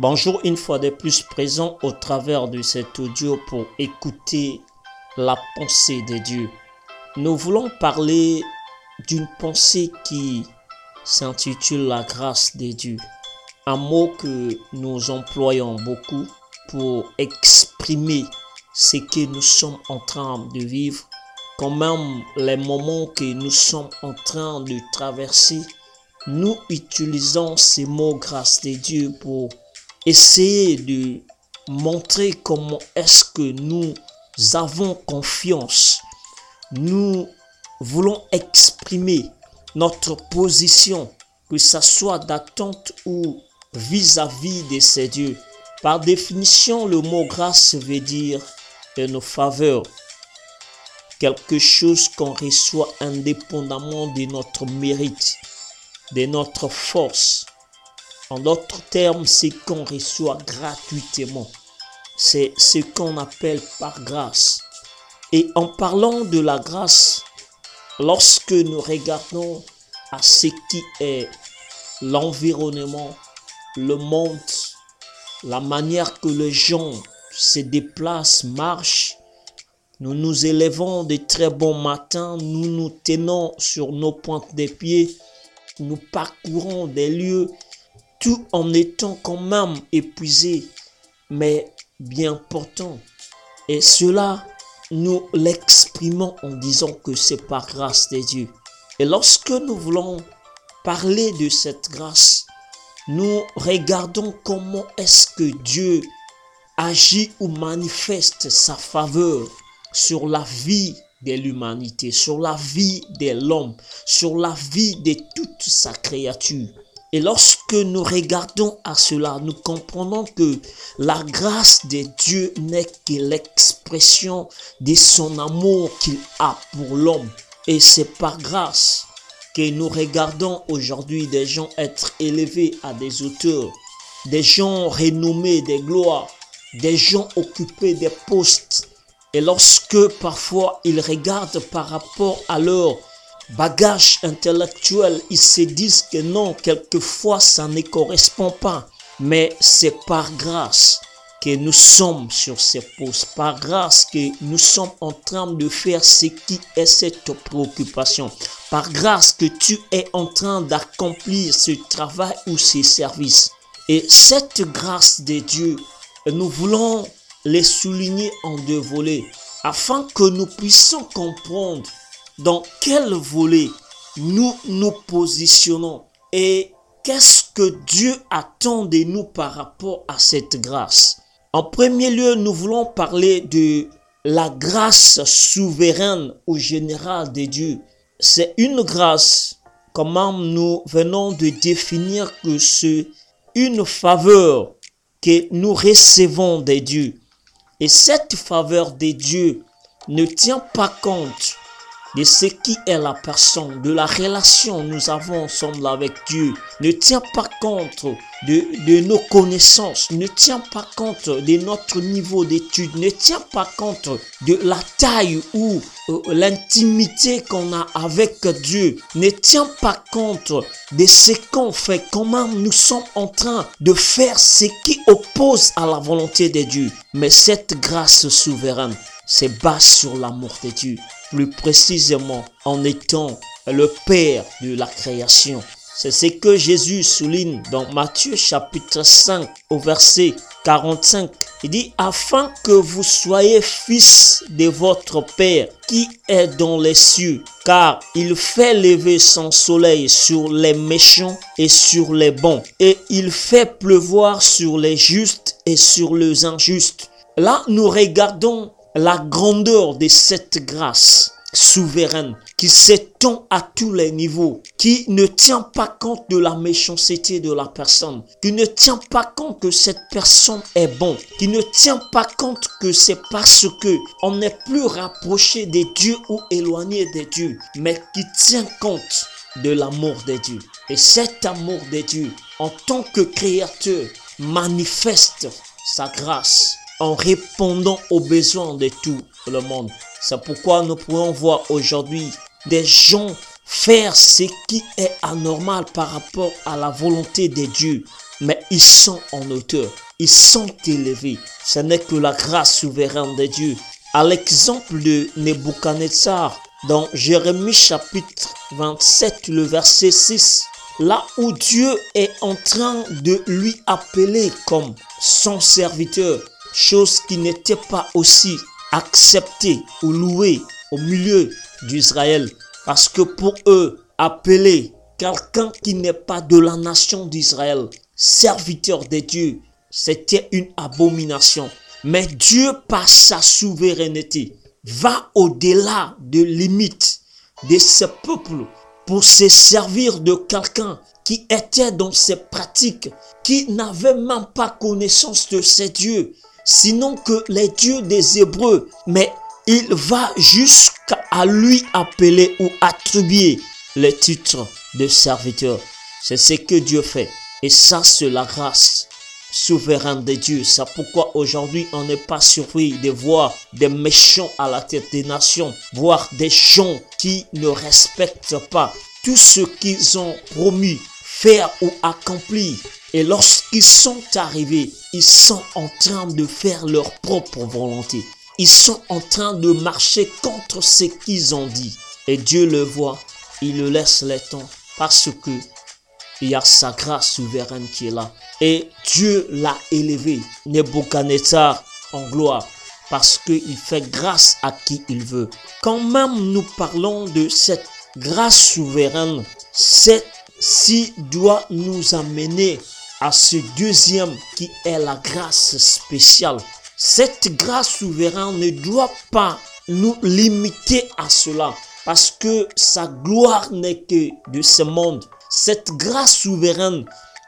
Bonjour une fois de plus présent au travers de cet audio pour écouter la pensée de Dieu. Nous voulons parler d'une pensée qui s'intitule la grâce de Dieu. Un mot que nous employons beaucoup pour exprimer ce que nous sommes en train de vivre, quand même les moments que nous sommes en train de traverser. Nous utilisons ces mots grâce de Dieu pour essayer de montrer comment est-ce que nous avons confiance. Nous voulons exprimer notre position, que ce soit d'attente ou vis-à-vis de ces dieux. Par définition, le mot grâce veut dire une faveur, quelque chose qu'on reçoit indépendamment de notre mérite, de notre force. En d'autres termes, c'est qu'on reçoit gratuitement. C'est ce qu'on appelle par grâce. Et en parlant de la grâce, lorsque nous regardons à ce qui est l'environnement, le monde, la manière que les gens se déplacent, marchent, nous nous élevons de très bons matins, nous nous tenons sur nos pointes des pieds, nous parcourons des lieux tout en étant quand même épuisé, mais bien portant. Et cela, nous l'exprimons en disant que c'est par grâce de Dieu. Et lorsque nous voulons parler de cette grâce, nous regardons comment est-ce que Dieu agit ou manifeste sa faveur sur la vie de l'humanité, sur la vie de l'homme, sur la vie de toute sa créature. Et lorsque nous regardons à cela, nous comprenons que la grâce de Dieu n'est que l'expression de son amour qu'il a pour l'homme. Et c'est par grâce que nous regardons aujourd'hui des gens être élevés à des hauteurs, des gens renommés des gloires, des gens occupés des postes. Et lorsque parfois ils regardent par rapport à leur bagage intellectuel, ils se disent que non, quelquefois ça ne correspond pas. Mais c'est par grâce que nous sommes sur ces postes, par grâce que nous sommes en train de faire ce qui est cette préoccupation, par grâce que tu es en train d'accomplir ce travail ou ce service. Et cette grâce de Dieu, nous voulons les souligner en deux volets, afin que nous puissions comprendre dans quel volet nous nous positionnons et qu'est-ce que Dieu attend de nous par rapport à cette grâce? En premier lieu, nous voulons parler de la grâce souveraine au général de Dieu. C'est une grâce, comment nous venons de définir que c'est une faveur que nous recevons de Dieu. Et cette faveur de Dieu ne tient pas compte de ce qui est la personne, de la relation que nous avons ensemble avec Dieu, ne tient pas compte de, de nos connaissances, ne tient pas compte de notre niveau d'études, ne tient pas compte de la taille ou euh, l'intimité qu'on a avec Dieu, ne tient pas compte de ce qu'on fait, comment nous sommes en train de faire ce qui oppose à la volonté de Dieu. Mais cette grâce souveraine se base sur l'amour de Dieu plus précisément en étant le Père de la création. C'est ce que Jésus souligne dans Matthieu chapitre 5 au verset 45. Il dit, afin que vous soyez fils de votre Père qui est dans les cieux, car il fait lever son soleil sur les méchants et sur les bons, et il fait pleuvoir sur les justes et sur les injustes. Là, nous regardons la grandeur de cette grâce souveraine qui s'étend à tous les niveaux, qui ne tient pas compte de la méchanceté de la personne, qui ne tient pas compte que cette personne est bon, qui ne tient pas compte que c'est parce que on n'est plus rapproché de Dieu ou éloigné de Dieu, mais qui tient compte de l'amour de Dieu. Et cet amour de Dieu, en tant que créateur, manifeste sa grâce en répondant aux besoins de tout le monde. C'est pourquoi nous pouvons voir aujourd'hui des gens faire ce qui est anormal par rapport à la volonté de Dieu. mais ils sont en hauteur, ils sont élevés. Ce n'est que la grâce souveraine de Dieu. À l'exemple de Nebuchadnezzar, dans Jérémie chapitre 27, le verset 6, là où Dieu est en train de lui appeler comme son serviteur, chose qui n'était pas aussi acceptée ou louée au milieu d'Israël. Parce que pour eux, appeler quelqu'un qui n'est pas de la nation d'Israël, serviteur de Dieu, c'était une abomination. Mais Dieu, par sa souveraineté, va au-delà de limites de ce peuple pour se servir de quelqu'un qui était dans ses pratiques, qui n'avait même pas connaissance de ces dieux, sinon que les dieux des Hébreux. Mais il va jusqu'à lui appeler ou attribuer le titre de serviteur. C'est ce que Dieu fait. Et ça, c'est la grâce souveraine de Dieu. C'est pourquoi aujourd'hui, on n'est pas surpris de voir des méchants à la tête des nations, voir des gens qui ne respectent pas tout ce qu'ils ont promis faire ou accomplir. Et lorsqu'ils sont arrivés, ils sont en train de faire leur propre volonté. Ils sont en train de marcher contre ce qu'ils ont dit. Et Dieu le voit, il le laisse le temps parce que il y a sa grâce souveraine qui est là. Et Dieu l'a élevé, Nebuchadnezzar, en gloire, parce qu'il fait grâce à qui il veut. Quand même nous parlons de cette grâce souveraine, celle-ci doit nous amener à ce deuxième qui est la grâce spéciale. Cette grâce souveraine ne doit pas nous limiter à cela parce que sa gloire n'est que de ce monde. Cette grâce souveraine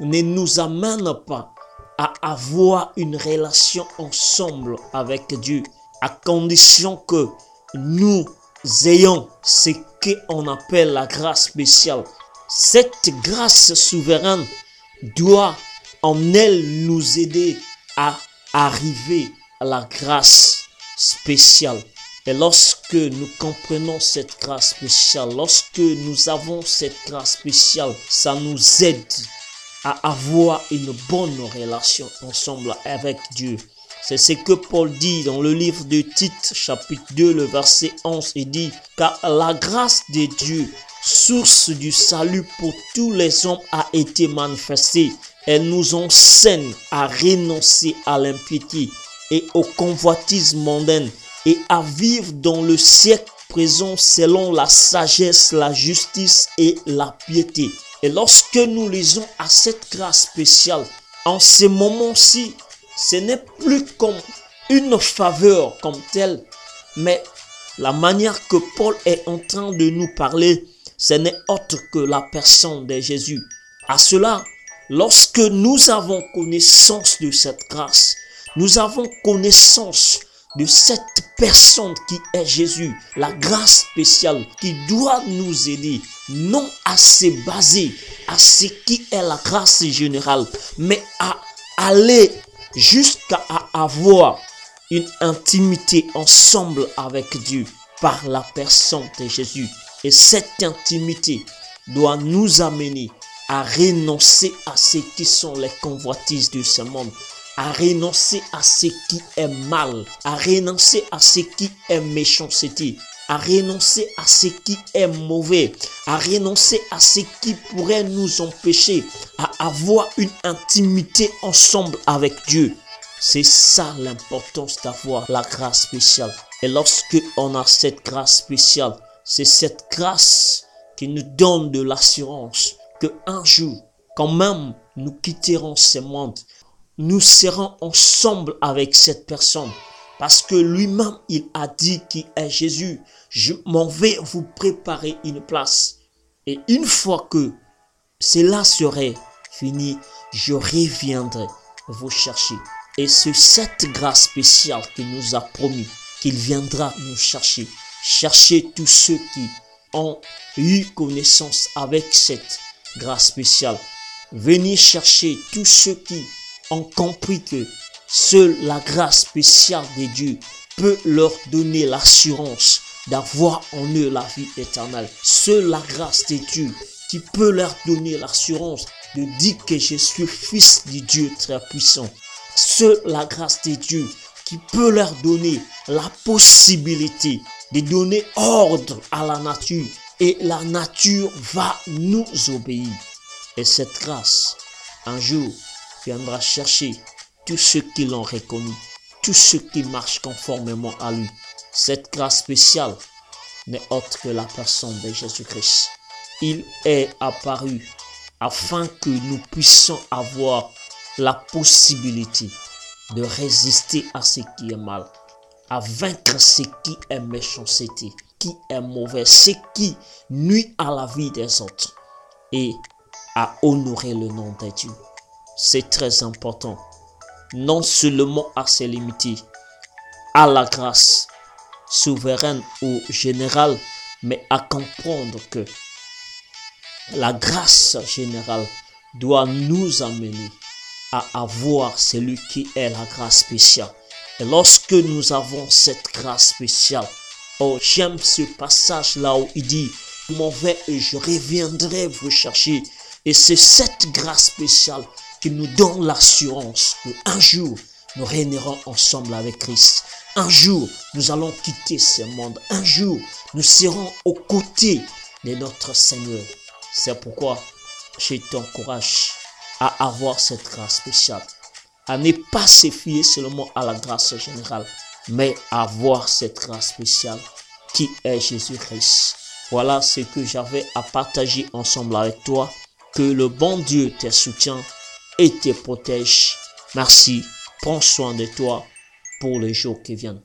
ne nous amène pas à avoir une relation ensemble avec Dieu, à condition que nous ayons ce qu'on appelle la grâce spéciale. Cette grâce souveraine doit en elle nous aider à arriver à la grâce spéciale. Et lorsque nous comprenons cette grâce spéciale, lorsque nous avons cette grâce spéciale, ça nous aide à avoir une bonne relation ensemble avec Dieu. C'est ce que Paul dit dans le livre de Tite, chapitre 2, le verset 11, il dit, car la grâce de Dieu, source du salut pour tous les hommes, a été manifestée. Elle nous enseigne à renoncer à l'impiété et aux convoitises mondaines et à vivre dans le siècle présent selon la sagesse, la justice et la piété. Et lorsque nous lisons à cette grâce spéciale, en ce moment-ci, ce n'est plus comme une faveur comme telle, mais la manière que Paul est en train de nous parler, ce n'est autre que la personne de Jésus. À cela, lorsque nous avons connaissance de cette grâce, nous avons connaissance de cette personne qui est Jésus, la grâce spéciale qui doit nous aider, non à se baser à ce qui est la grâce générale, mais à aller jusqu'à avoir une intimité ensemble avec Dieu par la personne de Jésus. Et cette intimité doit nous amener à renoncer à ce qui sont les convoitises de ce monde, à renoncer à ce qui est mal, à renoncer à ce qui est méchanceté, à renoncer à ce qui est mauvais, à renoncer à ce qui pourrait nous empêcher à avoir une intimité ensemble avec Dieu. C'est ça l'importance d'avoir la grâce spéciale. Et lorsque on a cette grâce spéciale, c'est cette grâce qui nous donne de l'assurance que un jour, quand même nous quitterons ce monde, nous serons ensemble avec cette personne. Parce que lui-même, il a dit qu'il est Jésus. Je m'en vais vous préparer une place. Et une fois que cela serait fini, je reviendrai vous chercher. Et c'est cette grâce spéciale qu'il nous a promis qu'il viendra nous chercher. Chercher tous ceux qui ont eu connaissance avec cette grâce spéciale. Venir chercher tous ceux qui ont compris que seule la grâce spéciale de Dieu peut leur donner l'assurance d'avoir en eux la vie éternelle. Seule la grâce de Dieu qui peut leur donner l'assurance de dire que je suis fils du Dieu très puissant. Seule la grâce de Dieu qui peut leur donner la possibilité de donner ordre à la nature et la nature va nous obéir. Et cette grâce, un jour, viendra chercher tous ceux qui l'ont reconnu, tous ceux qui marchent conformément à lui. Cette grâce spéciale n'est autre que la personne de Jésus-Christ. Il est apparu afin que nous puissions avoir la possibilité de résister à ce qui est mal, à vaincre ce qui est méchanceté, qui est mauvais, ce qui nuit à la vie des autres et à honorer le nom de Dieu. C'est très important. Non seulement à se limiter à la grâce souveraine ou générale, mais à comprendre que la grâce générale doit nous amener à avoir celui qui est la grâce spéciale. Et lorsque nous avons cette grâce spéciale, oh, j'aime ce passage là où il dit, mon vais et je reviendrai vous chercher. Et c'est cette grâce spéciale qui nous donne l'assurance qu'un jour, nous régnerons ensemble avec Christ. Un jour, nous allons quitter ce monde. Un jour, nous serons aux côtés de notre Seigneur. C'est pourquoi je t'encourage à avoir cette grâce spéciale, à ne pas se fier seulement à la grâce générale, mais à avoir cette grâce spéciale qui est Jésus-Christ. Voilà ce que j'avais à partager ensemble avec toi. Que le bon Dieu te soutienne et te protège. Merci. Prends soin de toi pour les jours qui viennent.